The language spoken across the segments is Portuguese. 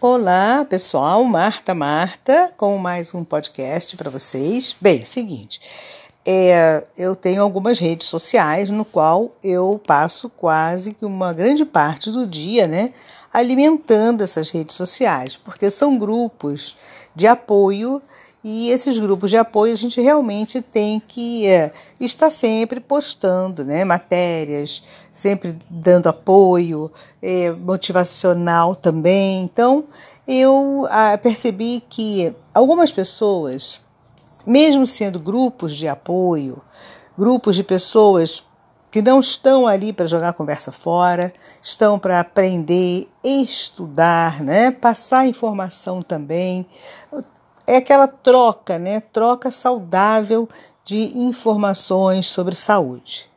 Olá, pessoal, Marta Marta, com mais um podcast para vocês. Bem, seguinte, é, eu tenho algumas redes sociais no qual eu passo quase que uma grande parte do dia, né, alimentando essas redes sociais, porque são grupos de apoio e esses grupos de apoio a gente realmente tem que é, estar sempre postando né, matérias, sempre dando apoio, é, motivacional também. Então eu ah, percebi que algumas pessoas, mesmo sendo grupos de apoio, grupos de pessoas que não estão ali para jogar conversa fora, estão para aprender, estudar, né? passar informação também, é aquela troca, né? Troca saudável de informações sobre saúde.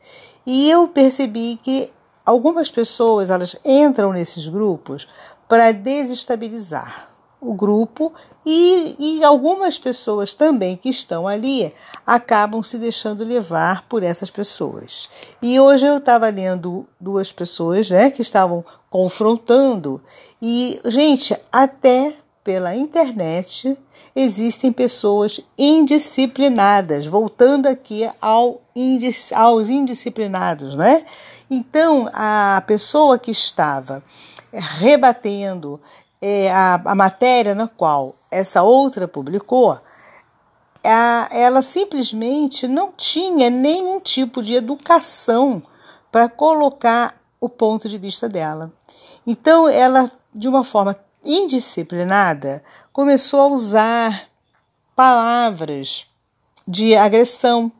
E eu percebi que algumas pessoas elas entram nesses grupos para desestabilizar o grupo e, e, algumas pessoas também que estão ali acabam se deixando levar por essas pessoas. E hoje eu estava lendo duas pessoas né, que estavam confrontando e, gente, até pela internet existem pessoas indisciplinadas, voltando aqui ao indis, aos indisciplinados, né? Então, a pessoa que estava rebatendo é, a, a matéria na qual essa outra publicou, a, ela simplesmente não tinha nenhum tipo de educação para colocar o ponto de vista dela. Então, ela, de uma forma indisciplinada, começou a usar palavras de agressão.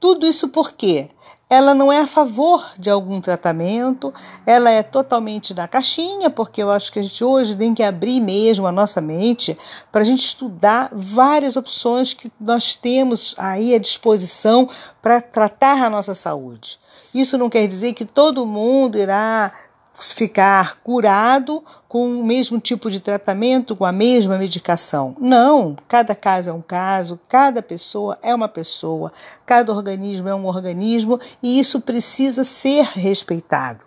Tudo isso porque ela não é a favor de algum tratamento, ela é totalmente da caixinha, porque eu acho que a gente hoje tem que abrir mesmo a nossa mente para a gente estudar várias opções que nós temos aí à disposição para tratar a nossa saúde. Isso não quer dizer que todo mundo irá ficar curado com o mesmo tipo de tratamento, com a mesma medicação. Não, cada caso é um caso, cada pessoa é uma pessoa, cada organismo é um organismo e isso precisa ser respeitado.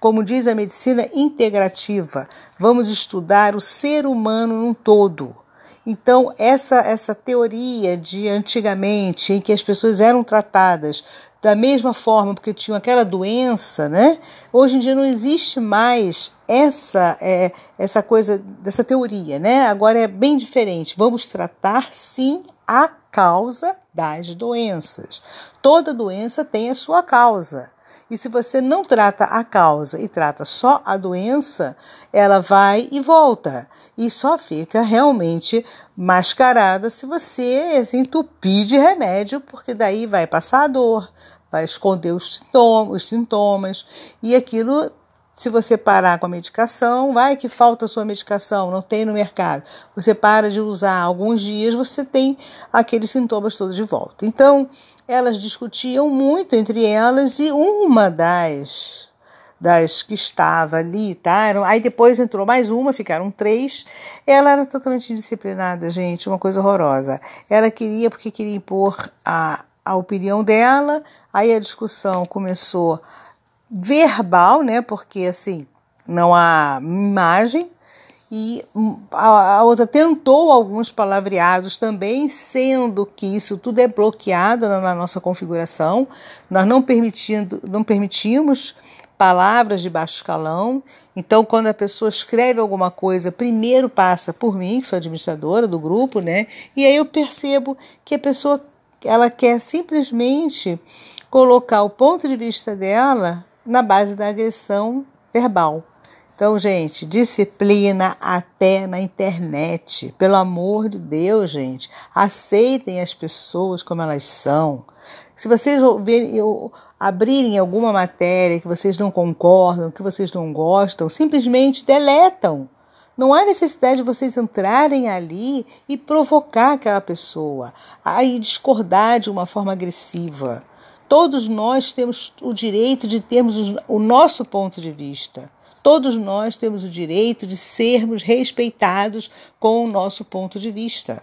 Como diz a medicina integrativa, vamos estudar o ser humano num todo. Então, essa, essa teoria de antigamente, em que as pessoas eram tratadas da mesma forma, porque tinham aquela doença, né? Hoje em dia não existe mais essa é, essa coisa dessa teoria, né? Agora é bem diferente. Vamos tratar sim a causa das doenças. Toda doença tem a sua causa. E se você não trata a causa e trata só a doença, ela vai e volta. E só fica realmente mascarada se você se entupir de remédio, porque daí vai passar a dor, vai esconder os sintomas, os sintomas e aquilo se você parar com a medicação, vai que falta sua medicação, não tem no mercado. Você para de usar alguns dias, você tem aqueles sintomas todos de volta. Então, elas discutiam muito entre elas e uma das das que estava ali, tá? Aí depois entrou mais uma, ficaram três. Ela era totalmente indisciplinada, gente, uma coisa horrorosa. Ela queria porque queria impor a, a opinião dela, Aí a discussão começou verbal, né? Porque assim não há imagem. E a, outra tentou alguns palavreados também, sendo que isso tudo é bloqueado na nossa configuração. Nós não, permitindo, não permitimos palavras de baixo escalão. Então, quando a pessoa escreve alguma coisa, primeiro passa por mim, que sou administradora do grupo, né? E aí eu percebo que a pessoa ela quer simplesmente colocar o ponto de vista dela na base da agressão verbal. Então, gente, disciplina até na internet. Pelo amor de Deus, gente. Aceitem as pessoas como elas são. Se vocês abrirem alguma matéria que vocês não concordam, que vocês não gostam, simplesmente deletam. Não há necessidade de vocês entrarem ali e provocar aquela pessoa, aí discordar de uma forma agressiva. Todos nós temos o direito de termos o nosso ponto de vista. Todos nós temos o direito de sermos respeitados com o nosso ponto de vista.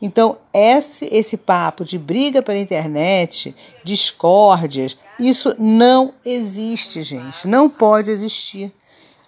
Então, esse, esse papo de briga pela internet, discórdias, isso não existe, gente. Não pode existir.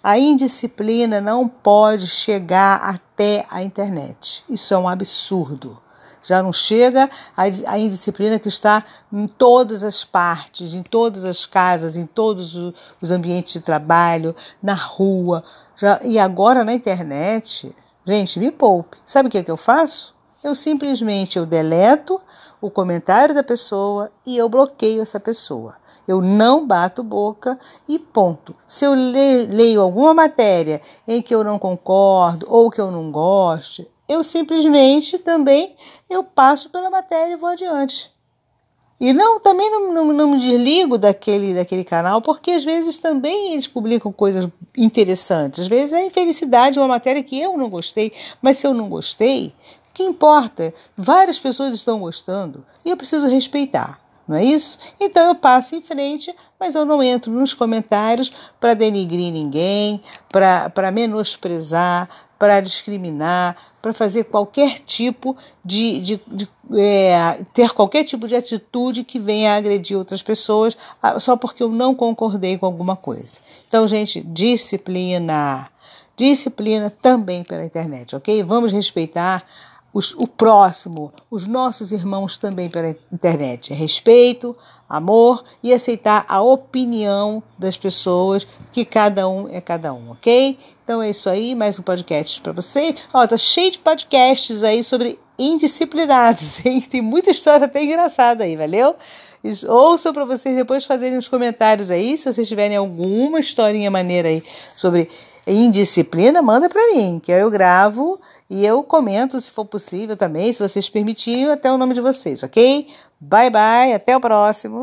A indisciplina não pode chegar até a internet. Isso é um absurdo. Já não chega a indisciplina que está em todas as partes, em todas as casas, em todos os ambientes de trabalho, na rua. Já, e agora na internet, gente, me poupe. Sabe o que, é que eu faço? Eu simplesmente eu deleto o comentário da pessoa e eu bloqueio essa pessoa. Eu não bato boca e ponto. Se eu leio alguma matéria em que eu não concordo ou que eu não goste, eu simplesmente também eu passo pela matéria e vou adiante. E não, também não, não, não me desligo daquele, daquele canal, porque às vezes também eles publicam coisas interessantes. Às vezes é infelicidade uma matéria que eu não gostei, mas se eu não gostei, o que importa? Várias pessoas estão gostando e eu preciso respeitar não é isso? Então eu passo em frente, mas eu não entro nos comentários para denigrir ninguém, para menosprezar, para discriminar, para fazer qualquer tipo de, de, de é, ter qualquer tipo de atitude que venha a agredir outras pessoas ah, só porque eu não concordei com alguma coisa. Então, gente, disciplina. Disciplina também pela internet, ok? Vamos respeitar os, o próximo, os nossos irmãos também pela internet. Respeito, amor e aceitar a opinião das pessoas, que cada um é cada um, ok? Então é isso aí, mais um podcast para você. Ó, tá cheio de podcasts aí sobre indisciplinados, hein? Tem muita história até engraçada aí, valeu? Ouçam para vocês depois fazerem os comentários aí, se vocês tiverem alguma historinha maneira aí sobre indisciplina, manda para mim, que eu gravo e eu comento se for possível também, se vocês permitirem, até o nome de vocês, ok? Bye bye, até o próximo.